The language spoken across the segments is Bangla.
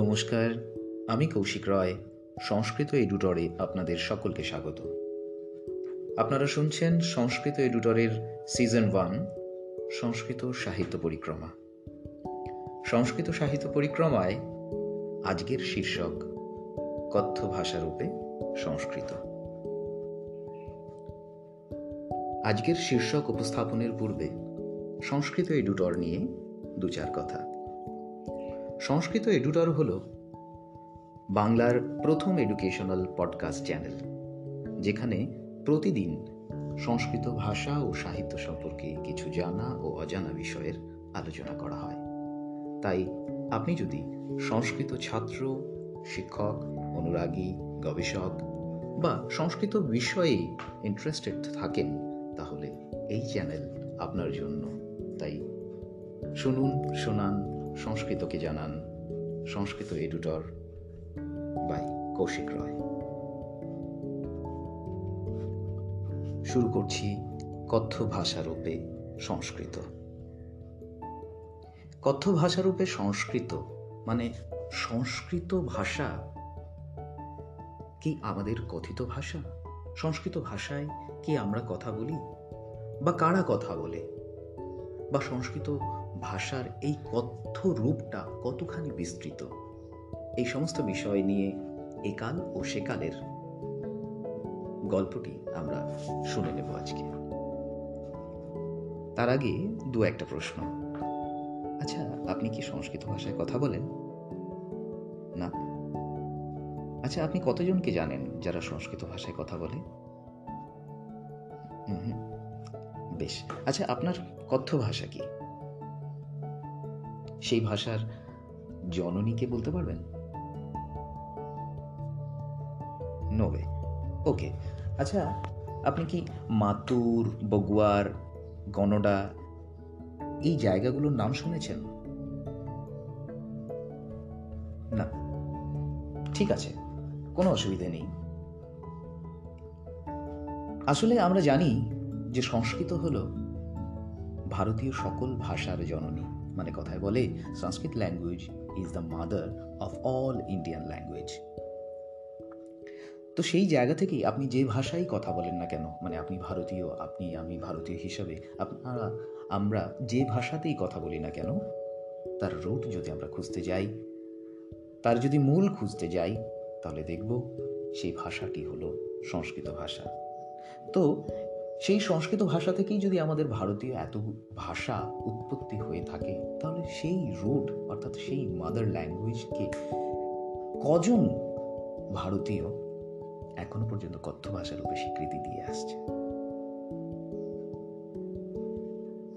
নমস্কার, আমি কৌশিক রয়, সংস্কৃত এডুটরে আপনাদের সকলকে স্বাগত। আপনারা শুনছেন সংস্কৃত এডুটরের সিজন ওয়ান, সংস্কৃত সাহিত্য পরিক্রমা। সংস্কৃত সাহিত্য পরিক্রমায় আজকের শীর্ষক, কথ্য ভাষারূপে সংস্কৃত। আজকের শীর্ষক উপস্থাপনের পূর্বে সংস্কৃত এডুটর নিয়ে দু চার কথা। সংস্কৃত এডুটর হল বাংলার প্রথম এডুকেশনাল পডকাস্ট চ্যানেল, যেখানে প্রতিদিন সংস্কৃত ভাষা ও সাহিত্য সম্পর্কে কিছু জানা ও অজানা বিষয়ের আলোচনা করা হয়। তাই আপনি যদি সংস্কৃত ছাত্র, শিক্ষক, অনুরাগী, গবেষক বা সংস্কৃত বিষয়ে ইন্টারেস্টেড থাকেন, তাহলে এই চ্যানেল আপনার জন্য। তাই শুনুন, শোনান সংস্কৃতকে জানান। সংস্কৃত এডুটর বাই কৌশিক রয়। শুরু করছি কথ্য ভাষারূপে সংস্কৃত। কথ্য ভাষারূপে সংস্কৃত মানে সংস্কৃত ভাষা কি আমাদের কথিত ভাষা? সংস্কৃত ভাষায় কি আমরা কথা বলি? বা কারা কথা বলে? বা সংস্কৃত ভাষার এই কথ্য রূপটা কতখানি বিস্তৃত? এই সমস্ত বিষয় নিয়ে একাল ও সেকালের গল্পটি আমরা শুনে নেব আজকে। তার আগে দু একটা প্রশ্ন। আচ্ছা আপনি কি সংস্কৃত ভাষায় কথা বলেন? না। আচ্ছা আপনি কতজনকে জানেন যারা সংস্কৃত ভাষায় কথা বলে? বেশ। আচ্ছা আপনার কথ্য ভাষা কি? সেই ভাষার জননীকে বলতে পারবেন? নোবে। ওকে। আচ্ছা আপনি কি মাতুর, বগুয়ার গণডা এই জায়গাগুলোর নাম শুনেছেন? না। ঠিক আছে, কোনো অসুবিধে নেই। আসলে আমরা জানি যে সংস্কৃত হল ভারতীয় সকল ভাষার জননী। মানে কথায় বলে Sanskrit language is the mother of all Indian language তো সেই জায়গা থেকেই আপনি যে ভাষাই কথা বলেন না কেন মানে আপনি ভারতীয়, আপনি, আমি ভারতীয় হিসাবে, আপনারা, আমরা যে ভাষাতেই কথা বলি না কেন, তার রুট যদি আমরা খুঁজতে যাই, তার যদি মূল খুঁজতে যাই, তাহলে দেখব সেই ভাষাটি হলো সংস্কৃত ভাষা। তো সেই সংস্কৃত ভাষা থেকেই যদি আমাদের ভারতীয় এত ভাষা উৎপত্তি হয়ে থাকে, তাহলে সেই রুট অর্থাৎ সেই মাদার ল্যাঙ্গুয়েজকে কজন ভারতীয় এখনও পর্যন্ত কথ্য ভাষার রূপে স্বীকৃতি দিয়ে আসছে?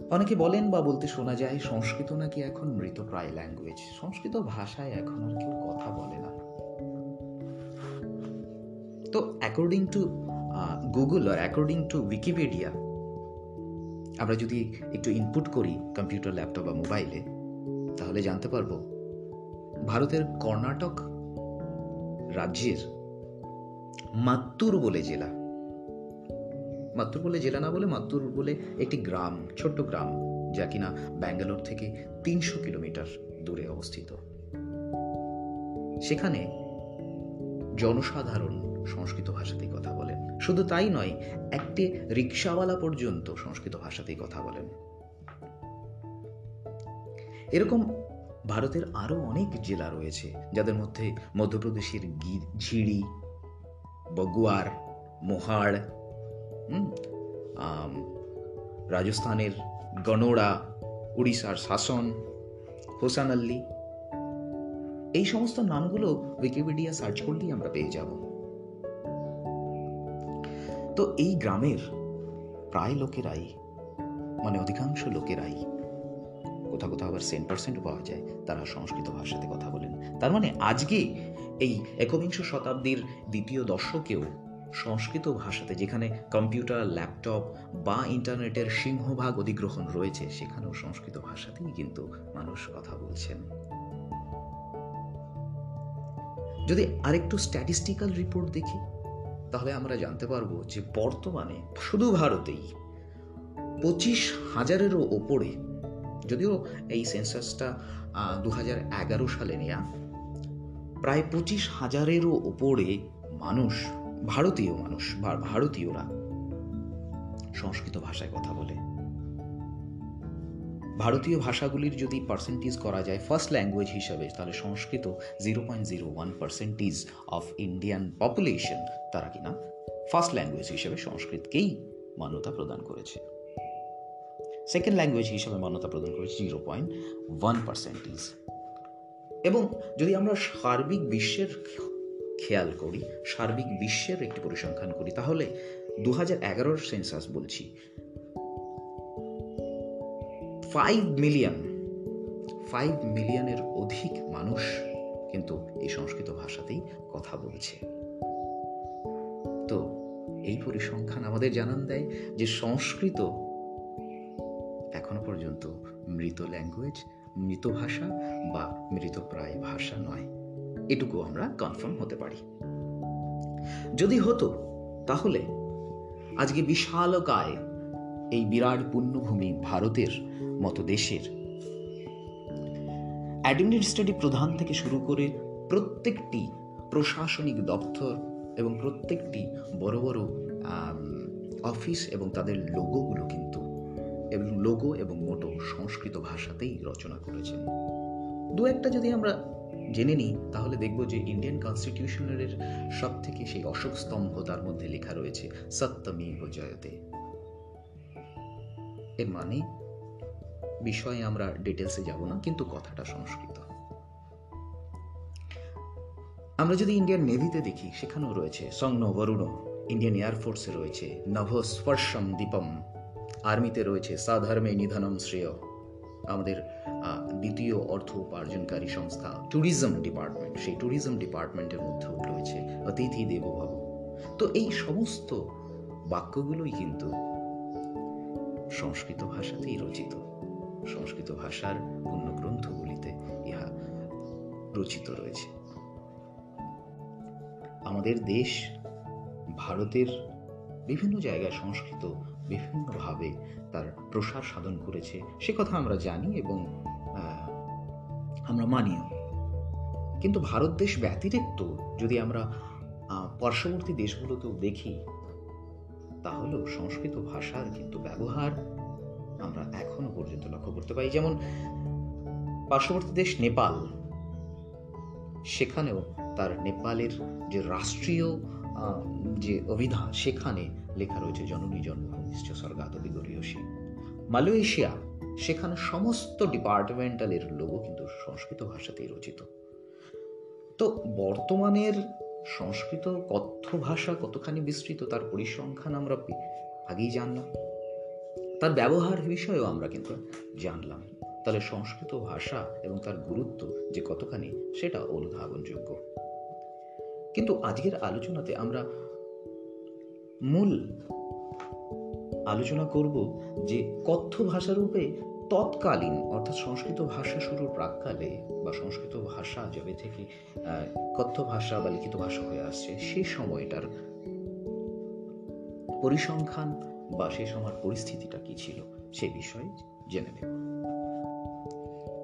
অনেকে বলেন বা বলতে শোনা যায়, সংস্কৃত নাকি এখন মৃতপ্রায় ল্যাঙ্গুয়েজ সংস্কৃত ভাষায় এখন আর কেউ কথা বলে না। তো অ্যাকর্ডিং টু গুগল আর অ্যাকর্ডিং টু উইকিপিডিয়া আমরা যদি একটু ইনপুট করি কম্পিউটার ল্যাপটপ বা মোবাইলে তাহলে জানতে পারব ভারতের কর্ণাটক রাজ্যের মাত্তুর বলে জেলা। মাত্তুর বলে জেলা না বলে মাত্তুর বলে একটি গ্রাম, ছোট্ট গ্রাম, যা কিনা ব্যাঙ্গালোর থেকে তিনশো কিলোমিটার দূরে অবস্থিত। সেখানে জনসাধারণ সংস্কৃত ভাষাতেই কথা বলেন। শুধু তাই নয়, একটি রিক্সাওয়ালা পর্যন্ত সংস্কৃত ভাষাতেই কথা বলেন। এরকম ভারতের আরও অনেক জেলা রয়েছে, যাদের মধ্যে মধ্যপ্রদেশের ঝিড়ি, বগুয়ার, মোহাড় রাজস্থানের গনোড়া, উড়িষ্যার শাসন হোসানাল্লি এই সমস্ত নামগুলো উইকিপিডিয়া সার্চ করলেই আমরা পেয়ে যাব। তো এই গ্রামের প্রায় লোকেরাই মানে অধিকাংশ লোকেরাই, কোথাও কোথাও আবার সেন্ট পার্সেন্ট পাওয়া যায়, তারা সংস্কৃত ভাষাতে কথা বলেন। তার মানে আজকে এই একবিংশ শতাব্দীর দ্বিতীয় দশকেও সংস্কৃত ভাষাতে যেখানে কম্পিউটার, ল্যাপটপ বা ইন্টারনেটের সিংহভাগ অধিগ্রহণ রয়েছে, সেখানেও সংস্কৃত ভাষাতেই কিন্তু মানুষ কথা বলছেন। যদি আরেকটু স্ট্যাটিস্টিক্যাল রিপোর্ট দেখি তাহলে আমরা জানতে পারব যে বর্তমানে শুধু ভারতেই পঁচিশ হাজারেরও ওপরে, যদিও এই সেন্সাসটা দু হাজার এগারো সালে নেয়া, প্রায় পঁচিশ হাজারেরও ওপরে মানুষ, ভারতীয় মানুষ ভারতীয়রা সংস্কৃত ভাষায় কথা বলে। ভারতীয় ভাষাগুলির যদি পার্সেন্টেজ করা যায় ফার্স্ট ল্যাঙ্গুয়েজ হিসাবে, তাহলে Sanskrit zero point zero one percentage of Indian population তারা কিনা ফার্স্ট ল্যাঙ্গুয়েজ হিসেবে সংস্কৃতকেই মান্যতা প্রদান করেছে। সেকেন্ড ল্যাঙ্গুয়েজ হিসেবে মান্যতা প্রদান করেছে জিরো পয়েন্ট ওয়ান পার্সেন্টেজ এবং যদি আমরা সার্বিক বিশ্বের খেয়াল করি, সার্বিক বিশ্বের একটি পরিসংখ্যান করি, তাহলে দু হাজার সেন্সাস বলছি ফাইভ মিলিয়ন ফাইভ মিলিয়নের অধিক মানুষ কিন্তু এই সংস্কৃত ভাষাতেই কথা বলছে। তো এই পরিসংখ্যান আমাদের জানান দেয় যে সংস্কৃত এখনও পর্যন্ত মৃত ল্যাঙ্গুয়েজ, মৃত ভাষা বা মৃতপ্রায় ভাষা নয়। এটুকু আমরা কনফার্ম হতে পারি। যদি হতো, তাহলে আজকে বিশালকায় এই বিরাট পুণ্যভূমি ভারতের মতো দেশের। অ্যাডমিনিস্ট্রেটিভ প্রধান থেকে শুরু করে প্রত্যেকটি প্রশাসনিক দপ্তর এবং প্রত্যেকটি বড় বড় অফিস এবং তাদের লোগোগুলো কিন্তু, এবং লোগো এবং মোটো সংস্কৃত ভাষাতেই রচনা করেছেন। দু একটা যদি আমরা জেনে নিই, তাহলে দেখব যে ইন্ডিয়ান কনস্টিটিউশনের সব থেকে সেই অশোক স্তম্ভ তার মধ্যে লেখা রয়েছে সত্যমী জয়তে এর মানে বিষয়ে আমরা ডিটেলসে যাব না, কিন্তু কথাটা সংস্কৃত। আমরা যদি ইন্ডিয়ান নেভিতে দেখি, সেখানেও রয়েছে সংন বরুণ ইন্ডিয়ান এয়ারফোর্সে রয়েছে নভস্পর্শম দীপম আর্মিতে রয়েছে সাধর্মে নিধনম শ্রেয় আমাদের দ্বিতীয় অর্থ উপার্জনকারী সংস্থা ট্যুরিজম ডিপার্টমেন্ট সেই ট্যুরিজম ডিপার্টমেন্টের মধ্যেও রয়েছে অতিথি দেবভাব তো এই সমস্ত বাক্যগুলোই কিন্তু সংস্কৃত ভাষাতেই রচিত। সংস্কৃত ভাষার পূর্ণ গ্রন্থগুলিতে ইহা রচিত রয়েছে। আমাদের দেশ ভারতের বিভিন্ন জায়গায় সংস্কৃত বিভিন্নভাবে তার প্রসার সাধন করেছে। সে কথা আমরা জানি এবং আমরা মানিও। কিন্তু ভারত দেশ ব্যতিরিক্ত যদি আমরা পার্শ্ববর্তী দেশগুলোতেও দেখি, তাহলেও সংস্কৃত ভাষার কিন্তু ব্যবহার আমরা এখনও পর্যন্ত লক্ষ্য করতে পারি। যেমন, পার্শ্ববর্তী দেশ নেপাল। সেখানেও তার নেপালের যে রাষ্ট্রীয় যে অভিধান, সেখানে লেখা রয়েছে জননী জন্মভূমিষ্ঠ স্বর্গাত বিগরীয়সী। মালয়েশিয়া, সেখানে সমস্ত ডিপার্টমেন্টালের লোগো কিন্তু সংস্কৃত ভাষাতেই রচিত। তো বর্তমানের সংস্কৃত কথ্য ভাষা কতখানি বিস্তৃত, তার পরিসংখ্যান আমরা আগেই জানলাম। তার ব্যবহার বিষয়েও আমরা কিন্তু জানলাম। তাহলে সংস্কৃত ভাষা এবং তার গুরুত্ব যে কতখানি, সেটা অনুধাবনযোগ্য। কিন্তু আজকের আলোচনাতে আমরা মূল আলোচনা করব যে কথ্য ভাষারূপে তৎকালীন, অর্থাৎ সংস্কৃত ভাষা শুরুর প্রাককালে বা সংস্কৃত ভাষা যবে থেকে কথ্য ভাষা বা লিখিত ভাষা হয়ে আসছে সেই সময়টার পরিসংখ্যান বা সে সময়ের পরিস্থিতিটা কি ছিল সে বিষয়ে জেনে নেব।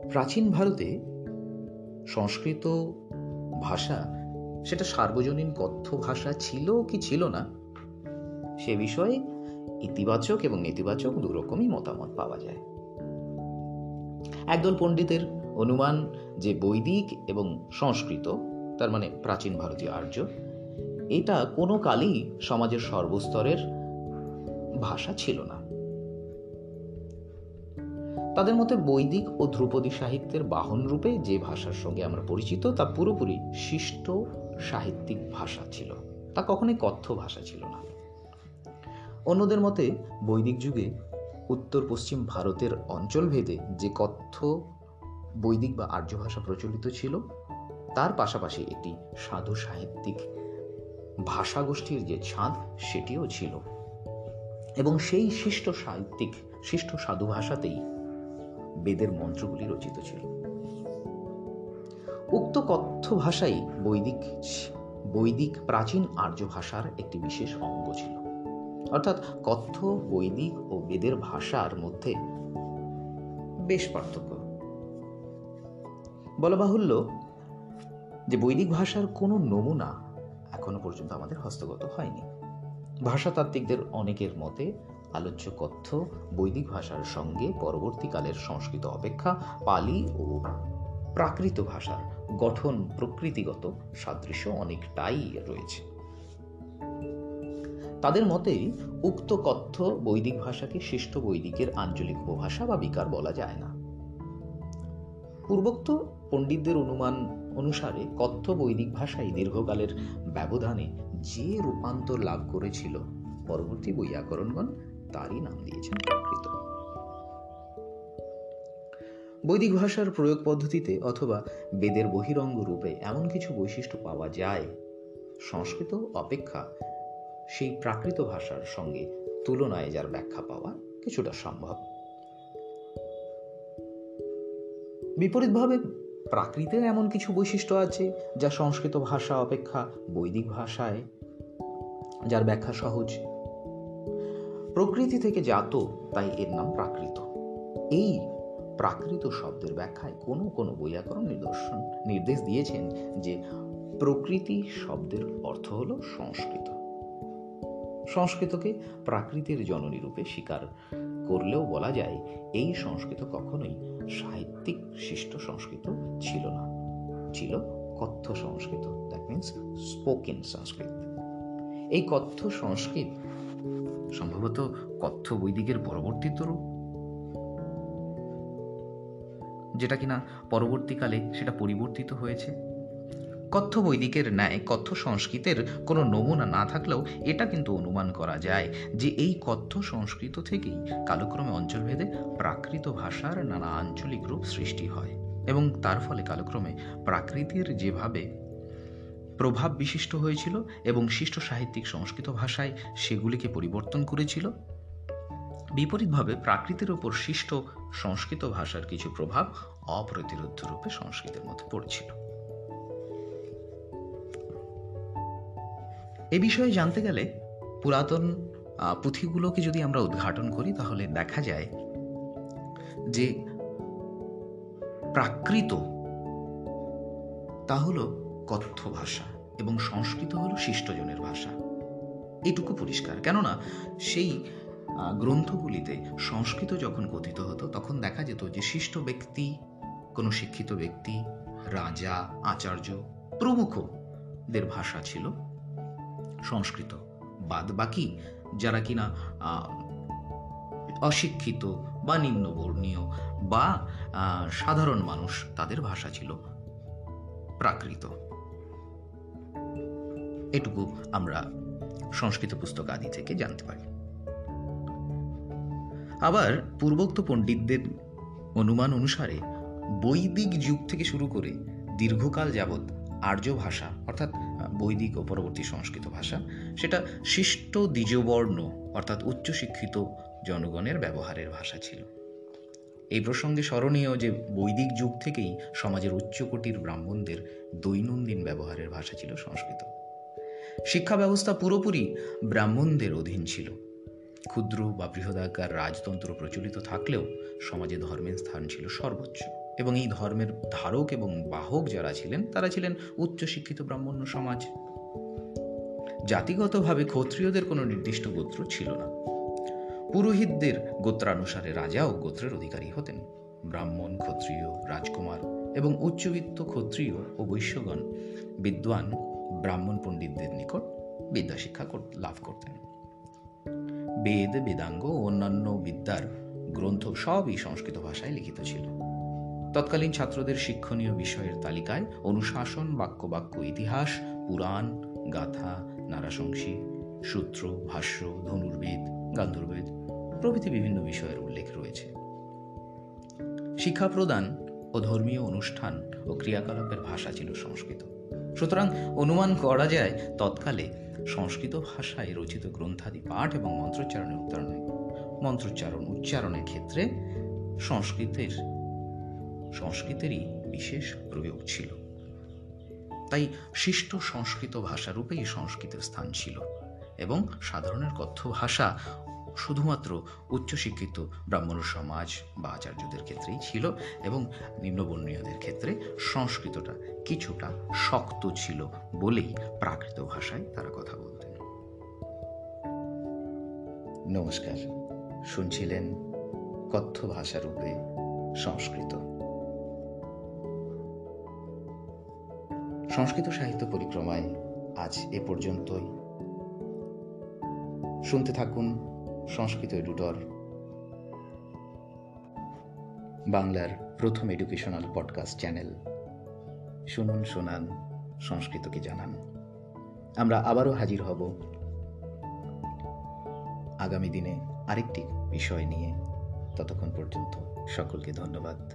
প্রাচীন ভারতে সংস্কৃত ভাষা সেটা সার্বজনীন কথ্য ভাষা ছিল কি ছিল না, সে বিষয়ে ইতিবাচক এবং নেতিবাচক দুরকমই মতামত পাওয়া যায়। একদল পণ্ডিতের অনুমান যে বৈদিক এবং সংস্কৃত, তার মানে প্রাচীন ভারতীয় আর্য, এটা কোনো কালই সমাজের সর্বস্তরের ভাষা ছিল না। তাদের মতে বৈদিক ও ধ্রুপদী সাহিত্যের বাহন রূপে যে ভাষার সঙ্গে আমরা পরিচিত, তা পুরোপুরি শিষ্ট সাহিত্যিক ভাষা ছিল। তা কখনোই কথ্য ভাষা ছিল না। অন্যদের মতে, বৈদিক যুগে উত্তর পশ্চিম ভারতের অঞ্চলভেদে যে কথ্য, বৈদিক বা আর্য ভাষা প্রচলিত ছিল, তার পাশাপাশি একটি সাধু সাহিত্যিক ভাষাগোষ্ঠীর যে ছাঁদ, সেটিও ছিল। এবং সেই শিষ্ট সাহিত্যিক, শিষ্ট সাধু ভাষাতেই বেদের মন্ত্রগুলি রচিত ছিল। উক্ত কথ্য ভাষাই বৈদিক বৈদিক প্রাচীন আর্য ভাষার একটি বিশেষ অঙ্গ ছিল। অর্থাৎ কথ্য, বৈদিক ও বেদের ভাষার মধ্যে বেশ পার্থক্য। বলা বাহুল্য যে বৈদিক ভাষার কোনো নমুনা এখনও পর্যন্ত আমাদের হস্তগত হয়নি। ভাষাতাত্ত্বিকদের অনেকের মতে, আলোচ্য কথ্য বৈদিক ভাষার সঙ্গে পরবর্তীকালের সংস্কৃত অপেক্ষা পালি ও প্রাকৃত ভাষার গঠন প্রকৃতিগত সাদৃশ্য অনেকটাই রয়েছে। তাদের মতে, উক্ত কথ্য বৈদিক ভাষাকে শিষ্ট বৈদিকের আঞ্চলিক উপভাষা বা বিকার বলা যায় না। পূর্বোক্ত পণ্ডিতদের অনুমান অনুসারে, কথ্য বৈদিক ভাষাই দীর্ঘকালের ব্যবধানে যে রূপান্তর লাভ করেছিল, পরবর্তী বৈয়াকরণগণ তারই নাম দিয়েছেন প্রাকৃত। বৈদিক ভাষার প্রয়োগ পদ্ধতিতে অথবা বেদের বহিরঙ্গ রূপে এমন কিছু বৈশিষ্ট্য পাওয়া যায়। সংস্কৃত অপেক্ষা সেই প্রাকৃত ভাষার সঙ্গে তুলনায় যার ব্যাখ্যা পাওয়া কিছুটা সম্ভব। বিপরীতভাবে প্রাকৃতের এমন কিছু বৈশিষ্ট্য আছে যা সংস্কৃত ভাষা অপেক্ষা বৈদিক ভাষায়, যার ব্যাখ্যা সহজ। প্রকৃতি থেকে জাত, তাই এর নাম প্রাকৃত। এই প্রাকৃত শব্দের ব্যাখ্যায় কোনো কোনো বৈয়াকরণ নিদর্শন, নির্দেশ দিয়েছেন যে প্রকৃতি শব্দের অর্থ হল সংস্কৃত। সংস্কৃতকে প্রাকৃতির জননী রূপে স্বীকার করলেও বলা যায়, এই সংস্কৃত কখনোই সাহিত্যিক শিষ্ট সংস্কৃত ছিল না। ছিল কথ্য Sanskrit that means spoken Sanskrit. এই কথ্য সংস্কৃত সম্ভবত কথ্য বৈদিকের পরবর্তী রূপ যেটা কিনা পরবর্তীকালে সেটা পরিবর্তিত হয়েছে। কথ্য বৈদিকের ন্যায় কথ্য সংস্কৃতের কোনো নমুনা না থাকলেও এটা কিন্তু অনুমান করা যায় যে এই কথ্য সংস্কৃত থেকেই কালক্রমে অঞ্চলভেদে প্রাকৃত ভাষার নানা আঞ্চলিক রূপ সৃষ্টি হয় এবং তার ফলে কালক্রমে প্রাকৃতির যেভাবে প্রভাব বিশিষ্ট হয়েছিল এবং শিষ্ট সাহিত্যিক সংস্কৃত ভাষায় সেগুলিকে পরিবর্তন করেছিল, বিপরীতভাবে প্রাকৃতির ওপর শিষ্ট সংস্কৃত ভাষার কিছু প্রভাব অপ্রতিরোধ রূপে সংস্কৃতের মধ্যে পড়ছিল। এ বিষয়ে জানতে গেলে পুরাতন পুঁথিগুলোকে যদি আমরা উদ্ঘাটন করি, তাহলে দেখা যায় যে প্রাকৃত তা হলো কথ্য ভাষা এবং সংস্কৃত হলো শিষ্টজনের ভাষা। এটুকু পরিষ্কার। কেননা সেই গ্রন্থগুলিতে সংস্কৃত যখন কথিত হতো, তখন দেখা যেত যে শিষ্ট ব্যক্তি, কোনো শিক্ষিত ব্যক্তি, রাজা, আচার্য প্রমুখদের ভাষা ছিল। সংস্কৃত। বাদ বাকি যারা কিনা অশিক্ষিত বা নিম্নবর্ণীয় বা সাধারণ মানুষ, তাদের ভাষা ছিল প্রাকৃত। এটুকু আমরা সংস্কৃত পুস্তক আদি থেকে জানতে পারি। আবার পূর্বোক্ত পণ্ডিতদের অনুমান অনুসারে, বৈদিক যুগ থেকে শুরু করে দীর্ঘকাল যাবৎ আর্য ভাষা, অর্থাৎ বৈদিক ও পরবর্তী সংস্কৃত ভাষা, সেটা শিষ্ট দ্বিজবর্ণ অর্থাৎ উচ্চশিক্ষিত জনগণের ব্যবহারের ভাষা ছিল। এই প্রসঙ্গে স্মরণীয় যে বৈদিক যুগ থেকেই সমাজের উচ্চকোটির ব্রাহ্মণদের দৈনন্দিন ব্যবহারের ভাষা ছিল সংস্কৃত। শিক্ষা ব্যবস্থা পুরোপুরি ব্রাহ্মণদের অধীন ছিল। ক্ষুদ্র বা বৃহদাকার রাজতন্ত্র প্রচলিত থাকলেও সমাজে ধর্মের স্থান ছিল সর্বোচ্চ। এবং এই ধর্মের ধারক এবং বাহক যারা ছিলেন, তারা ছিলেন উচ্চশিক্ষিত ব্রাহ্মণ্য সমাজ। জাতিগতভাবে ক্ষত্রিয়দের কোনো নির্দিষ্ট গোত্র ছিল না। পুরোহিতদের গোত্রানুসারে রাজাও গোত্রের অধিকারী হতেন। ব্রাহ্মণ, ক্ষত্রিয়, রাজকুমার এবং উচ্চবিত্ত ক্ষত্রিয় ও বৈশ্যগণ বিদ্বান ব্রাহ্মণ পণ্ডিতদের নিকট বিদ্যাশিক্ষা লাভ করতেন। বেদ, বেদাঙ্গ ও অন্যান্য বিদ্যার গ্রন্থ সবই সংস্কৃত ভাষায় লিখিত ছিল। তৎকালীন ছাত্রদের শিক্ষণীয় বিষয়ের তালিকায় অনুশাসন বাক্য বাক্য ইতিহাস, পুরাণ, গাথা, নারাশংসী, সূত্র, ভাষ্য, ধনুর্বেদ, গান্ধর্বেদ প্রভৃতি বিভিন্ন বিষয়ের উল্লেখ রয়েছে। শিক্ষা প্রদান ও ধর্মীয় অনুষ্ঠান ও ক্রিয়াকলাপের ভাষা ছিল সংস্কৃত। সুতরাং অনুমান করা যায়, তৎকালে সংস্কৃত ভাষায় রচিত গ্রন্থাদি পাঠ এবং মন্ত্রোচ্চারণের উত্তরণে মন্ত্রোচ্চারণ উচ্চারণের ক্ষেত্রে সংস্কৃতের সংস্কৃতেরই বিশেষ প্রয়োগ ছিল। তাই শিষ্ট সংস্কৃত ভাষারূপেই সংস্কৃতের স্থান ছিল এবং সাধারণের কথ্য ভাষা শুধুমাত্র উচ্চশিক্ষিত ব্রাহ্মণ সমাজ বা আচার্যদের ক্ষেত্রেই ছিল এবং নিম্নবর্ণীয়দের ক্ষেত্রে সংস্কৃতটা কিছুটা শক্ত ছিল বলেই প্রাকৃত ভাষায় তারা কথা বলতেন। নমস্কার। শুনছিলেন কথ্য ভাষারূপে সংস্কৃত। সংস্কৃত সাহিত্য পরিক্রমায় আজ এ পর্যন্তই। শুনতে থাকুন সংস্কৃত এডুটর বাংলার প্রথম এডুকেশনাল পডকাস্ট চ্যানেল। শুনুন, শোনান, সংস্কৃতকে জানান। আমরা আবারও হাজির হব আগামী দিনে আরেকটি বিষয় নিয়ে। ততক্ষণ পর্যন্ত সকলকে ধন্যবাদ।